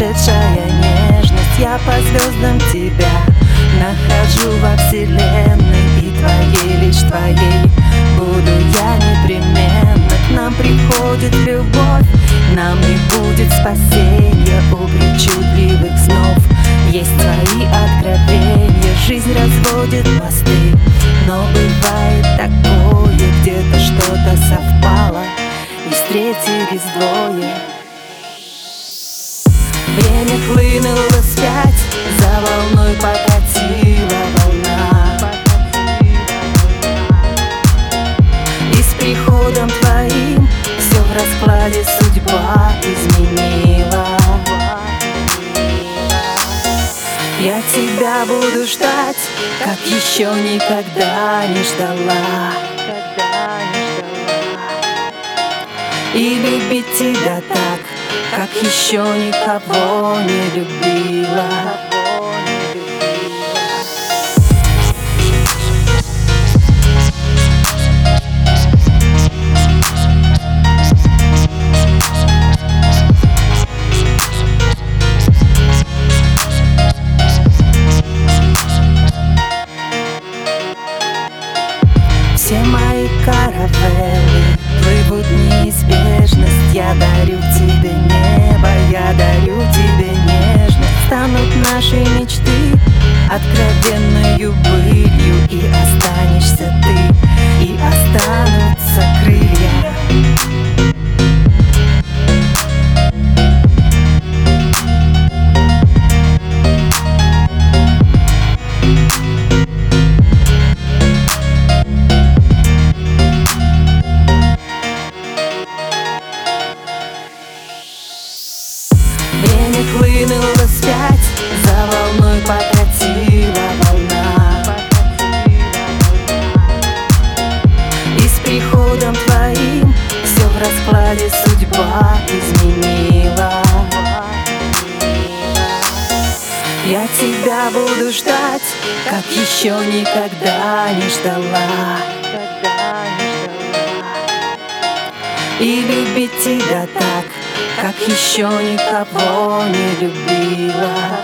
сумасшедшая нежность Я по звездам тебя нахожу во вселенной. И твоей, лишь твоей буду я непременно. К нам приходит любовь, нам не будет спасения. У причудливых снов есть твои откровения. Жизнь разводит мосты, но бывает такое Где-то что-то совпало и встретились двое Время хлынуло вспять, за волной покатила волна. И с приходом твоим все в раскладе судьба изменила. Я тебя буду ждать, как еще никогда не ждала. И любить тебя так, как еще никого не любила. Все мои каравеллы плывут неизбежность Я дарю откровенною былью И останешься ты, приходом твоим все в раскладе судьба изменила. Я тебя буду ждать, как еще никогда не ждала. И любить тебя так, как еще никого не любила